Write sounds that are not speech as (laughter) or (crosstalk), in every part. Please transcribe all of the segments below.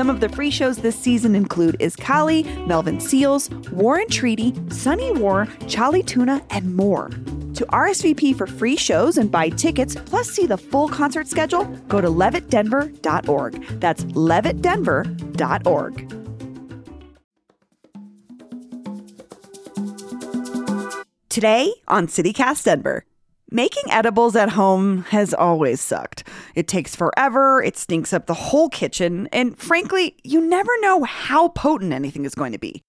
Some of the free shows this season include Iskali, Melvin Seals, War and Treaty, Sunny War, Charlie Tuna, and more. To RSVP for free shows and buy tickets, plus see the full concert schedule, go to levittdenver.org. That's levittdenver.org. Today on CityCast Denver. Making edibles at home has always sucked. It takes forever, it stinks up the whole kitchen, and frankly, you never know how potent anything is going to be.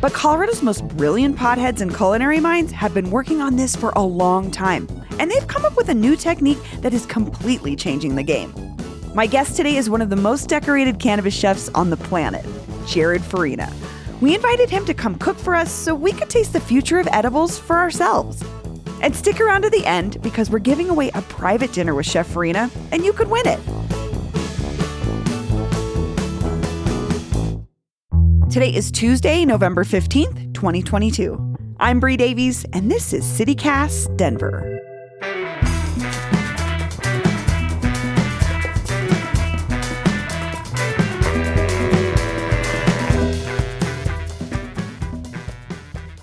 But Colorado's most brilliant potheads and culinary minds have been working on this for a long time, and they've come up with a new technique that is completely changing the game. My guest today is one of the most decorated cannabis chefs on the planet, Jared Farina. We invited him to come cook for us so we could taste the future of edibles for ourselves. And stick around to the end because we're giving away a private dinner with Chef Farina, and you could win it. Today is Tuesday, November 15th, 2022. I'm Bree Davies, and this is CityCast Denver.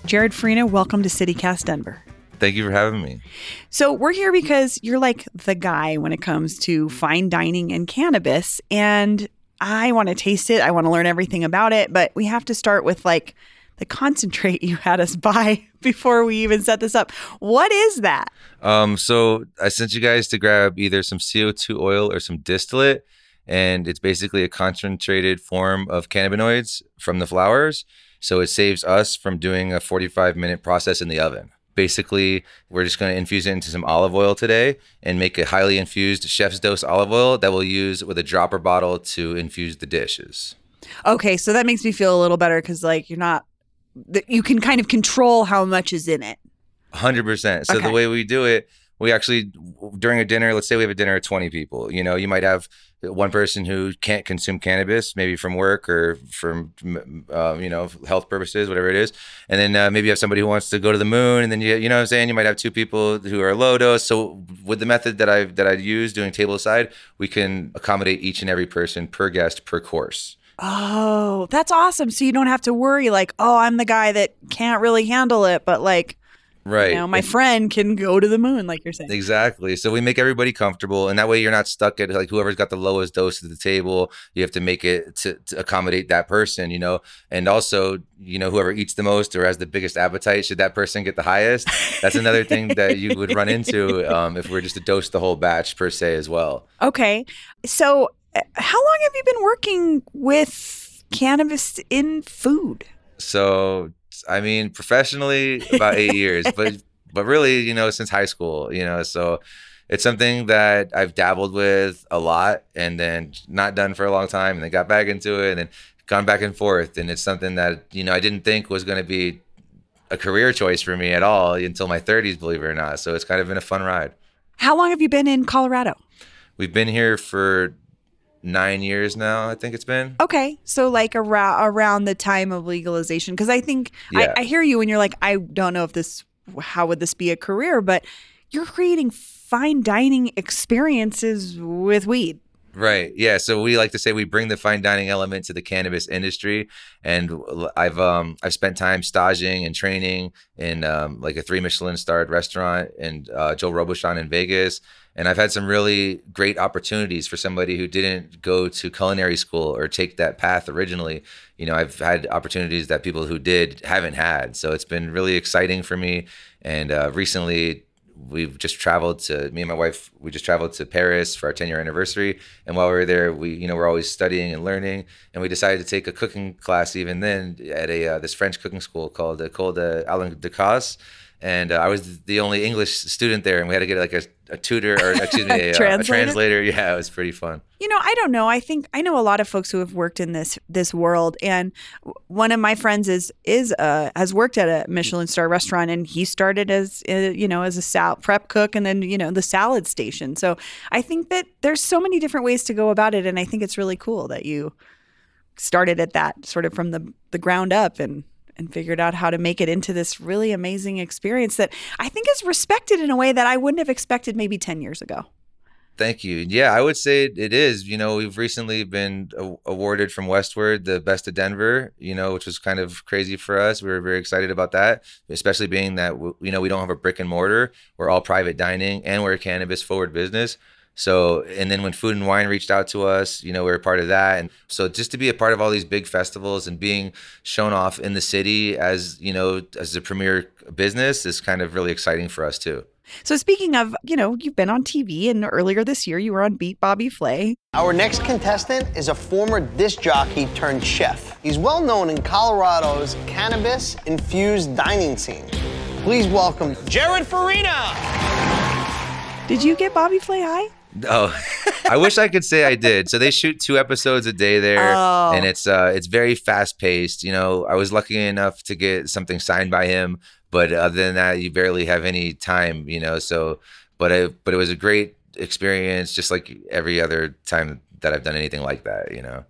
Jared Farina, welcome to CityCast Denver. Thank you for having me. So, we're here because you're like the guy when it comes to fine dining and cannabis. And I want to taste it. I want to learn everything about it. But we have to start with like the concentrate (laughs) you had us buy (laughs) before we even set this up. What is that? Um, so, I sent you guys to grab either some CO2 oil or some distillate. And it's basically a concentrated form of cannabinoids from the flowers. So, it saves us from doing a 45 minute process in the oven basically we're just going to infuse it into some olive oil today and make a highly infused chef's dose olive oil that we'll use with a dropper bottle to infuse the dishes Okay, so that makes me feel a little better because like you're not you can kind of control how much is in it. 100% so Okay. the way we do it we actually during a dinner let's say we have a dinner of 20 people you know you might have one person who can't consume cannabis maybe from work or from uh, you know health purposes whatever it is. And then uh, maybe you have somebody who wants to go to the moon and then you you know what i'm saying? You might have two people who are low dose. So with the method that i that i use doing table side we can accommodate each and every person per guest per course. Oh, that's awesome. So you don't have to worry like, oh, I'm the guy that can't really handle it, but like, right you know, my friend can go to the moon, like you're saying. Exactly. So we make everybody comfortable, and that way you're not stuck at like whoever's got the lowest dose at the table. You have to make it to, to accommodate that person, you know. And also, you know, whoever eats the most or has the biggest appetite, should that person get the highest? That's another thing that you would run into (laughs) um, if we we're just to dose the whole batch per se as well. Okay. So uh, how long have you been working with cannabis in food? So I mean, professionally about eight years, but (laughs) but really, you know, since high school, you know, so it's something that I've dabbled with a lot and then not done for a long time and then got back into it and then gone back and forth. And it's something that, you know, I didn't think was going to be a career choice for me at all until my 30s, believe it or not. So it's kind of been a fun ride. How long have you been in Colorado? We've been here for nine years now, I think it's been. Okay, so like around around the time of legalization, because I think Yeah. I, I hear you, and you're like, I don't know if this, how would this be a career? But you're creating fine dining experiences with weed. Right. Yeah. So we like to say we bring the fine dining element to the cannabis industry, and I've um I've spent time staging and training in um, like a three Michelin starred restaurant and uh, Joe Robuchon in Vegas, and I've had some really great opportunities for somebody who didn't go to culinary school or take that path originally. You know, I've had opportunities that people who did haven't had, so it's been really exciting for me. And uh, recently, we've just traveled to me and my wife we just traveled to paris for our 10 year anniversary and while we were there we you know we're always studying and learning and we decided to take a cooking class even then at a uh, this french cooking school called uh, called uh, alain Ducasse. And uh, I was the only English student there, and we had to get like a, a tutor or excuse me, (laughs) a, uh, a Translator? translator. Yeah, it was pretty fun. You know, I don't know. I think I know a lot of folks who have worked in this this world, and one of my friends is is uh, has worked at a Michelin star restaurant, and he started as uh, you know as a sal- prep cook, and then you know the salad station. So I think that there's so many different ways to go about it, and I think it's really cool that you started at that sort of from the the ground up and and figured out how to make it into this really amazing experience that I think is respected in a way that I wouldn't have expected maybe 10 years ago. Thank you. Yeah, I would say it is. You know, we've recently been awarded from Westword the best of Denver. You know, which was kind of crazy for us. We were very excited about that, especially being that you know we don't have a brick and mortar. We're all private dining, and we're a cannabis forward business. So, and then when Food and Wine reached out to us, you know, we were part of that. And so just to be a part of all these big festivals and being shown off in the city as, you know, as a premier business is kind of really exciting for us too. So speaking of, you know, you've been on TV and earlier this year you were on Beat Bobby Flay. Our next contestant is a former disc jockey turned chef. He's well known in Colorado's cannabis infused dining scene. Please welcome Jared Farina. Did you get Bobby Flay high? Oh, (laughs) I wish I could say I did. So they shoot two episodes a day there, Oh. and it's uh it's very fast paced. You know, I was lucky enough to get something signed by him, but other than that, you barely have any time. You know, so but I but it was a great experience, just like every other time that I've done anything like that. You know.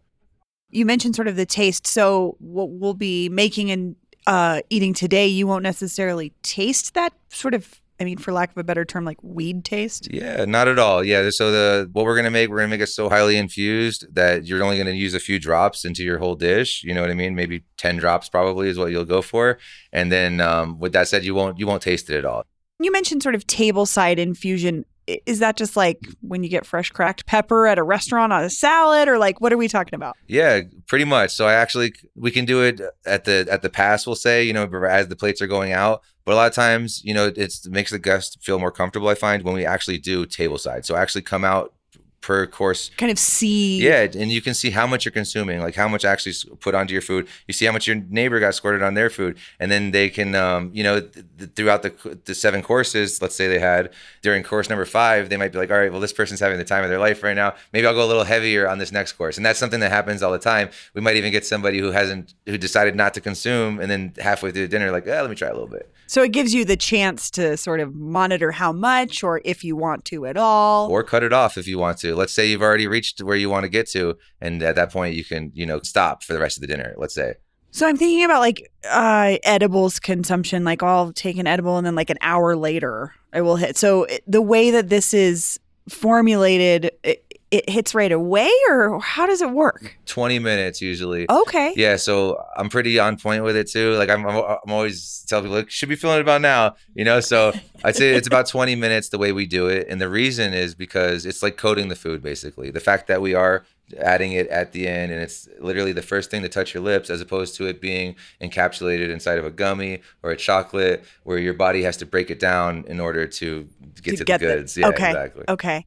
You mentioned sort of the taste. So what we'll be making and uh, eating today, you won't necessarily taste that sort of, I mean, for lack of a better term, like weed taste. Yeah, not at all. Yeah, so the what we're gonna make, we're gonna make it so highly infused that you're only gonna use a few drops into your whole dish. You know what I mean? Maybe ten drops probably is what you'll go for. And then um, with that said, you won't you won't taste it at all. You mentioned sort of table side infusion. I- Is that just like when you get fresh cracked pepper at a restaurant on a salad, or like what are we talking about? Yeah, pretty much. So I actually we can do it at the at the pass. We'll say you know as the plates are going out. But a lot of times, you know, it makes the guest feel more comfortable. I find when we actually do table side. So actually come out per course Kind of see. Yeah, and you can see how much you're consuming, like how much actually put onto your food. You see how much your neighbor got squirted on their food, and then they can, um, you know, th- th- throughout the the seven courses, let's say they had during course number five, they might be like, all right, well, this person's having the time of their life right now. Maybe I'll go a little heavier on this next course, and that's something that happens all the time. We might even get somebody who hasn't, who decided not to consume, and then halfway through the dinner, like, eh, let me try a little bit, So it gives you the chance to sort of monitor how much, or if you want to at all. or cut it off if you want to. Let's say you've already reached where you want to get to, and at that point, you can, you know, stop for the rest of the dinner. Let's say. So I'm thinking about like uh, edibles consumption. Like I'll take an edible and then like an hour later I will hit. So it- the way that this is formulated, it, it hits right away, or how does it work? 20 minutes usually. Okay. Yeah, so I'm pretty on point with it too. Like I'm, I'm, always tell people like should be feeling it about now, you know. So I'd say it's about 20 minutes the way we do it, and the reason is because it's like coating the food basically. The fact that we are adding it at the end, and it's literally the first thing to touch your lips, as opposed to it being encapsulated inside of a gummy or a chocolate, where your body has to break it down in order to get to, the goods. yeah, okay. exactly. Okay.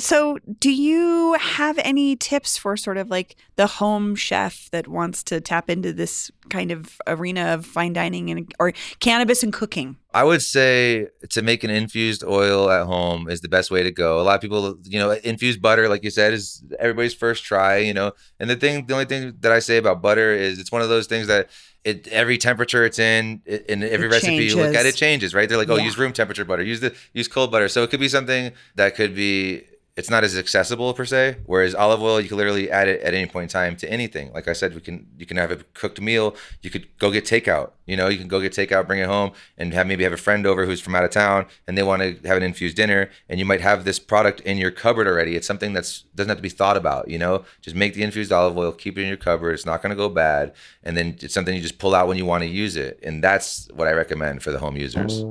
So, do you have any tips for sort of like the home chef that wants to tap into this kind of arena of fine dining and or cannabis and cooking? I would say to make an infused oil at home is the best way to go. A lot of people, you know, infused butter, like you said, is everybody's first try, you know. And the thing, the only thing that I say about butter is it's one of those things that it every temperature it's in, it, in every It recipe you look at, it changes, right? They're like, oh, Yeah. use room temperature butter, use the use cold butter. So it could be something that could be. It's not as accessible per se. Whereas olive oil, you can literally add it at any point in time to anything. Like I said, we can you can have a cooked meal. You could go get takeout. You know, you can go get takeout, bring it home, and have maybe have a friend over who's from out of town, and they want to have an infused dinner, and you might have this product in your cupboard already. It's something that's doesn't have to be thought about. You know, just make the infused olive oil, keep it in your cupboard. It's not going to go bad, and then it's something you just pull out when you want to use it, and that's what I recommend for the home users.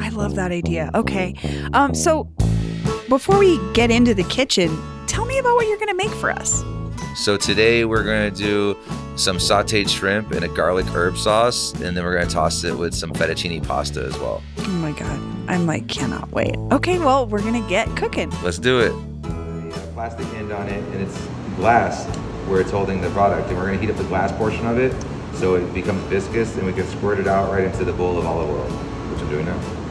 I love that idea. Okay. Um, so before we get into the kitchen, tell me about what you're going to make for us. So today we're gonna do some sautéed shrimp in a garlic herb sauce, and then we're gonna toss it with some fettuccine pasta as well. Oh my God. I'm like, cannot wait. Okay. Well, we're going to get cooking. Let's do it. A Plastic end on it, and it's glass where it's holding the product, and we're gonna heat up the glass portion of it so it becomes viscous, and we can squirt it out right into the bowl of olive oil, which I'm doing now.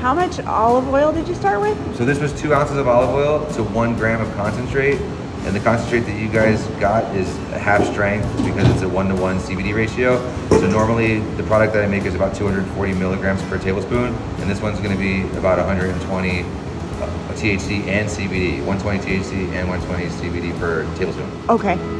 How much olive oil did you start with? So this was two ounces of olive oil to one gram of concentrate. And the concentrate that you guys got is half strength because it's a one to one CBD ratio. So normally the product that I make is about 240 milligrams per tablespoon. And this one's gonna be about 120 uh, THC and CBD, 120 THC and 120 CBD per tablespoon. Okay.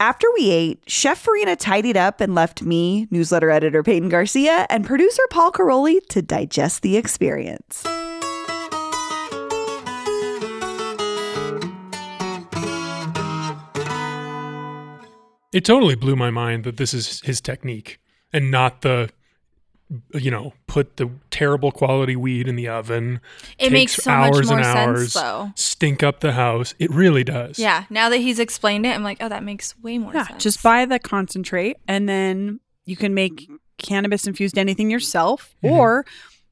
After we ate, Chef Farina tidied up and left me, newsletter editor Peyton Garcia, and producer Paul Karolyi to digest the experience. It totally blew my mind that this is his technique and not the you know, put the terrible quality weed in the oven. It makes takes so much hours more and sense, hours, though. Stink up the house. It really does. Yeah, now that he's explained it, I'm like, oh, that makes way more Yeah, sense. just buy the concentrate and then you can make cannabis infused anything yourself. Mhm. Or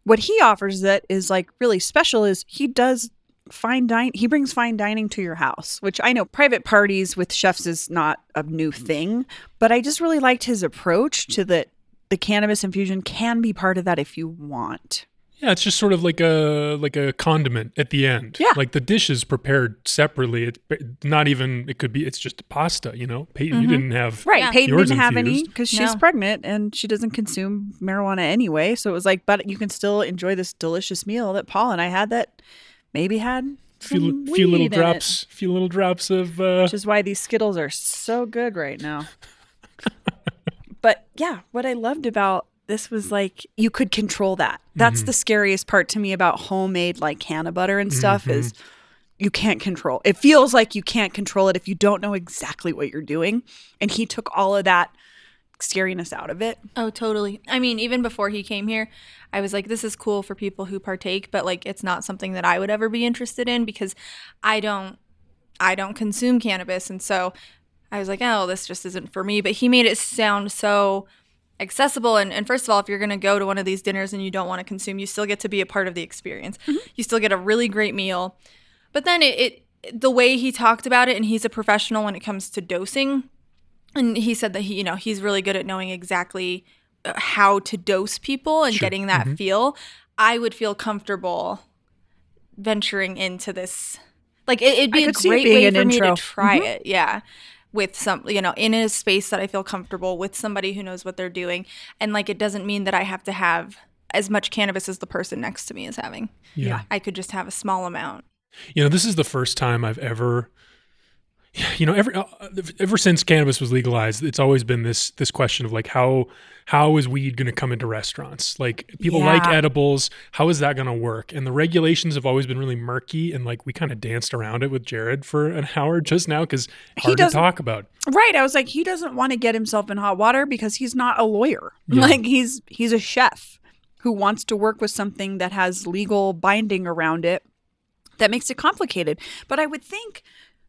what he offers that is like really special is he does fine dine he brings fine dining to your house, which I know private parties with chefs is not a new thing, but I just really liked his approach to that the cannabis infusion can be part of that if you want. Yeah, it's just sort of like a like a condiment at the end. Yeah. Like the dish is prepared separately. It's not even it could be it's just pasta, you know. Peyton, you Mhm. didn't have Right. Yeah. Peyton Yours didn't have any because she's No. pregnant and she doesn't consume marijuana anyway. So it was like, but you can still enjoy this delicious meal that Paul and I had that maybe had few, some li- few little weed in it, drops, few little drops of uh which is why these Skittles are so good right now. But yeah, what I loved about this was like you could control that. That's Mhm. the scariest part to me about homemade like canna butter and stuff is you can't control. It feels like you can't control it if you don't know exactly what you're doing. And he took all of that scariness out of it. Oh, totally. I mean, even before he came here, I was like, this is cool for people who partake, but like, it's not something that I would ever be interested in because I don't, I don't consume cannabis, and so I was like, oh, this just isn't for me. But he made it sound so accessible. And, and first of all, if you're going to go to one of these dinners and you don't want to consume, you still get to be a part of the experience. You still get a really great meal. But then it, it, the way he talked about it, and he's a professional when it comes to dosing, and he said that he you know he's really good at knowing exactly uh, how to dose people and Sure. getting that Mhm. feel i would feel comfortable venturing into this like it, it'd be a could see it great way for me to try Mhm. it yeah with some you know in a space that i feel comfortable with somebody who knows what they're doing. And like it doesn't mean that i have to have as much cannabis as the person next to me is having. Yeah. i could just have a small amount. You know, this is the first time I've ever, you know, ever uh, ever since cannabis was legalized, it's always been this this question of like how how is weed going to come into restaurants? Like people like edibles, how is that going to work? And the regulations have always been really murky, and like we kind of danced around it with Jared for an (laughs) hour just now because He hard to talk about. Right. I was like, he doesn't want to get himself in hot water because he's not a lawyer. (laughs) Yeah. Like he's he's a chef who wants to work with something that has legal binding around it that makes it complicated. But I would think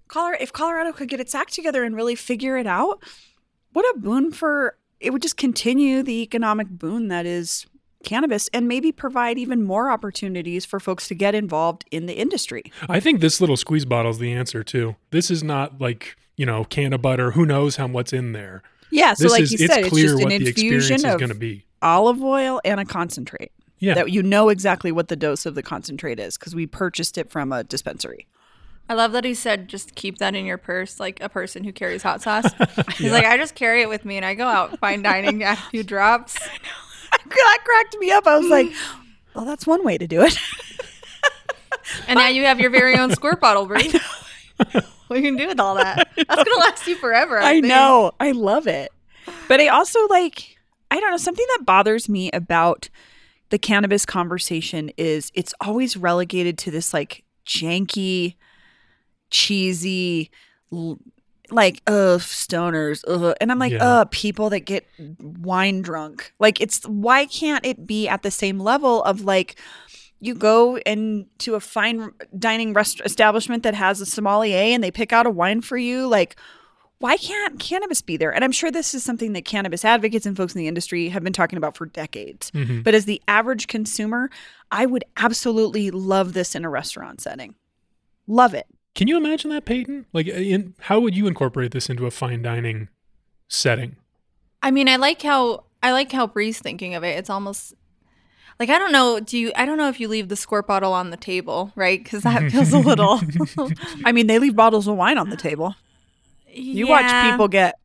Colorado if Colorado could get its act together and really figure it out, what a boon for it would just continue the economic boon that is cannabis and maybe provide even more opportunities for folks to get involved in the industry. I think this little squeeze bottle is the answer too. This is not like you know canna butter. Who knows how what's in there? Yeah, so this like is you it's said, it's clear just what an the infusion is of be. olive oil and a concentrate. Yeah, That you know exactly what the dose of the concentrate is because we purchased it from a dispensary. I love that he said just keep that in your purse, like a person who carries hot sauce. (laughs) He's like, I just carry it with me and I go out fine dining, add a few drops. (laughs) (laughs) that cracked me up. I was like, well, that's one way to do it. And now you have your very own squirt bottle, Bree. What you can do with all that? That's gonna last you forever. I, I know. I love it. But I also like, I don't know, something that bothers me about the cannabis conversation is it's always relegated to this like janky, cheesy, like, ugh, stoners. Ugh. And I'm like, Yeah. ugh, people that get wine drunk. Like, it's why can't it be at the same level of like, you go into a fine dining rest- establishment that has a sommelier and they pick out a wine for you like why can't cannabis be there and i'm sure this is something that cannabis advocates and folks in the industry have been talking about for decades Mm-hmm. but as the average consumer i would absolutely love this in a restaurant setting love it Can you imagine that, Peyton? Like, uh, in, how would you incorporate this into a fine dining setting? I mean, I like how I like how Bree's thinking of it. It's almost like I don't know. Do you? I don't know if you leave the squirt bottle on the table, right? Because that (laughs) feels a little. (laughs) i mean they leave bottles of wine on the table you watch people get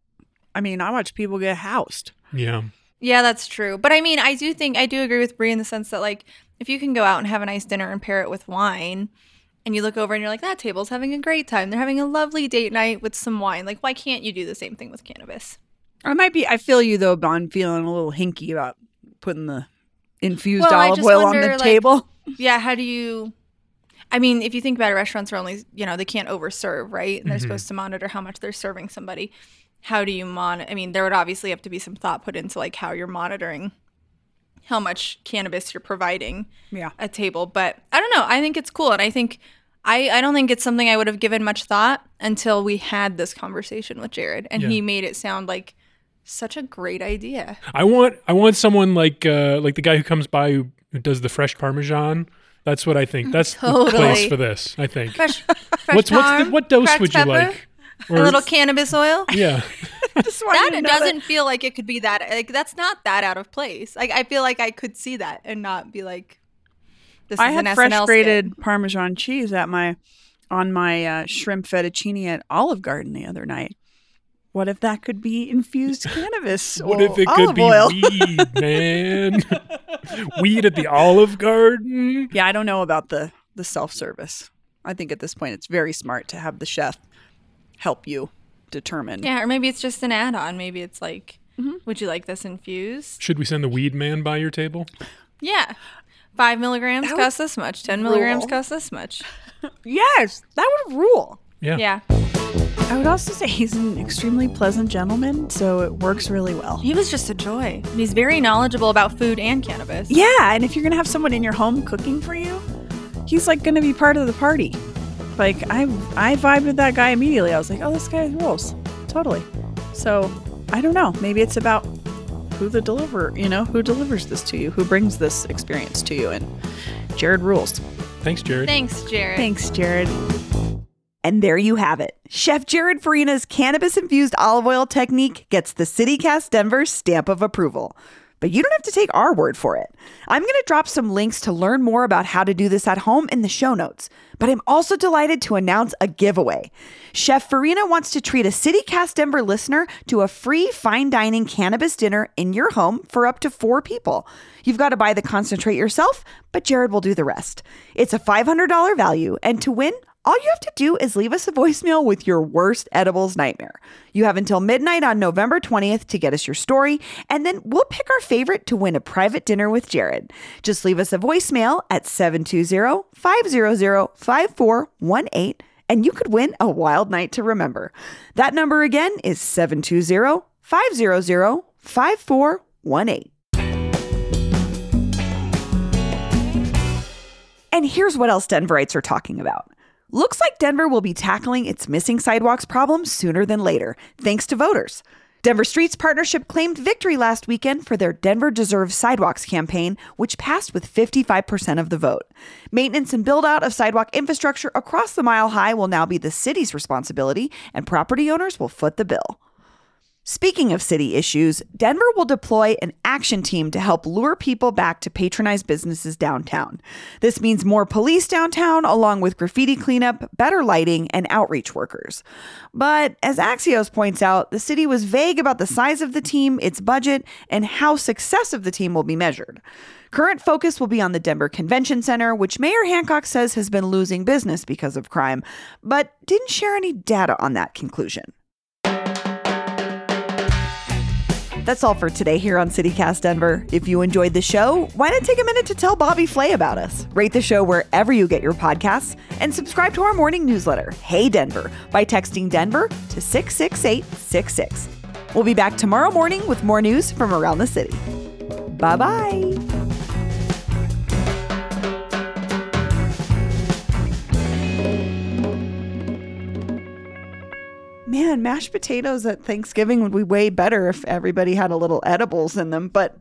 i mean i watch people get housed Yeah, Yeah, that's true. But I mean, I do think I do agree with Bree in the sense that like if you can go out and have a nice dinner and pair it with wine, and you look over and you're like, that table's having a great time. They're having a lovely date night with some wine. Like, why can't you do the same thing with cannabis? i might be i feel you though but i'm feeling a little hinky about putting the infused Well, olive just oil on the like, table Yeah, how do you? I mean, if you think about it, restaurants are only you know they can't overserve, right? And they're mm-hmm. supposed to monitor how much they're serving somebody. How do you monitor? I mean, there would obviously have to be some thought put into like how you're monitoring how much cannabis you're providing yeah a table. But I don't know. I think it's cool, and I think I I don't think it's something I would have given much thought until we had this conversation with Jared, and Yeah. he made it sound like such a great idea. I want I want someone like uh, like the guy who comes by who, who does the fresh Parmesan. That's what I think. That's the place for this. I think. Fresh, fresh what's what's the, what dose would you pepper, like? A little cannabis oil. (laughs) yeah. (laughs) that to it know that- doesn't feel like it could be that like that's not that out of place like i feel like i could see that and not be like this I is had an fresh SNL grated skit. Parmesan cheese at my on my uh, shrimp fettuccine at Olive Garden the other night. What if that could be infused (laughs) cannabis? What or if it could be oil? weed, man? (laughs) weed at the Olive Garden. yeah, I don't know about the the self service. I think at this point it's very smart to have the chef help you determine. yeah or maybe it's just an add-on maybe it's like Mm-hmm. would you like this infused Should we send the weed man by your table? yeah five milligrams That would cost this much ten milligrams rule. cost this much (laughs) Yes, that would rule. Yeah. yeah I would also say he's an extremely pleasant gentleman, so it works really well. he was just a joy and he's very knowledgeable about food and cannabis Yeah, and if you're gonna have someone in your home cooking for you, he's like gonna be part of the party. Like I, I vibed with that guy immediately. I was like, oh, this guy rules, totally. So I don't know. Maybe it's about who the deliver, you know, who delivers this to you, who brings this experience to you, and Jared rules. Thanks, Jared. thanks jared Thanks, Jared. And there you have it. Chef Jared Farina's cannabis infused olive oil technique gets the CityCast Denver stamp of approval. But you don't have to take our word for it. I'm going to drop some links to learn more about how to do this at home in the show notes. But I'm also delighted to announce a giveaway. Chef Farina wants to treat a CityCast Denver listener to a free fine dining cannabis dinner in your home for up to four people. You've got to buy the concentrate yourself, but Jared will do the rest. It's a $500 value, and to win, all you have to do is leave us a voicemail with your worst edibles nightmare. You have until midnight on November 20th to get us your story, and then we'll pick our favorite to win a private dinner with Jared. Just leave us a voicemail at 720 500 5418, and you could win a wild night to remember. That number again is 720 500 5418. And here's what else Denverites are talking about. Looks like Denver will be tackling its missing sidewalks problem sooner than later, thanks to voters. Denver Streets Partnership claimed victory last weekend for their Denver Deserves Sidewalks campaign, which passed with 55% of the vote. Maintenance and build out of sidewalk infrastructure across the mile high will now be the city's responsibility, and property owners will foot the bill. Speaking of city issues, Denver will deploy an action team to help lure people back to patronize businesses downtown. This means more police downtown, along with graffiti cleanup, better lighting, and outreach workers. But as Axios points out, the city was vague about the size of the team, its budget, and how success of the team will be measured. Current focus will be on the Denver Convention Center, which Mayor Hancock says has been losing business because of crime, but didn't share any data on that conclusion. That's all for today here on CityCast Denver. If you enjoyed the show, why not take a minute to tell Bobby Flay about us? Rate the show wherever you get your podcasts and subscribe to our morning newsletter, Hey Denver, by texting Denver to 66866. We'll be back tomorrow morning with more news from around the city. Bye bye. Man, mashed potatoes at Thanksgiving would be way better if everybody had a little edibles in them, but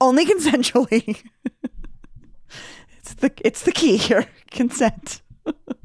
only (laughs) consensually. (laughs) it's the it's the key here. Consent. (laughs)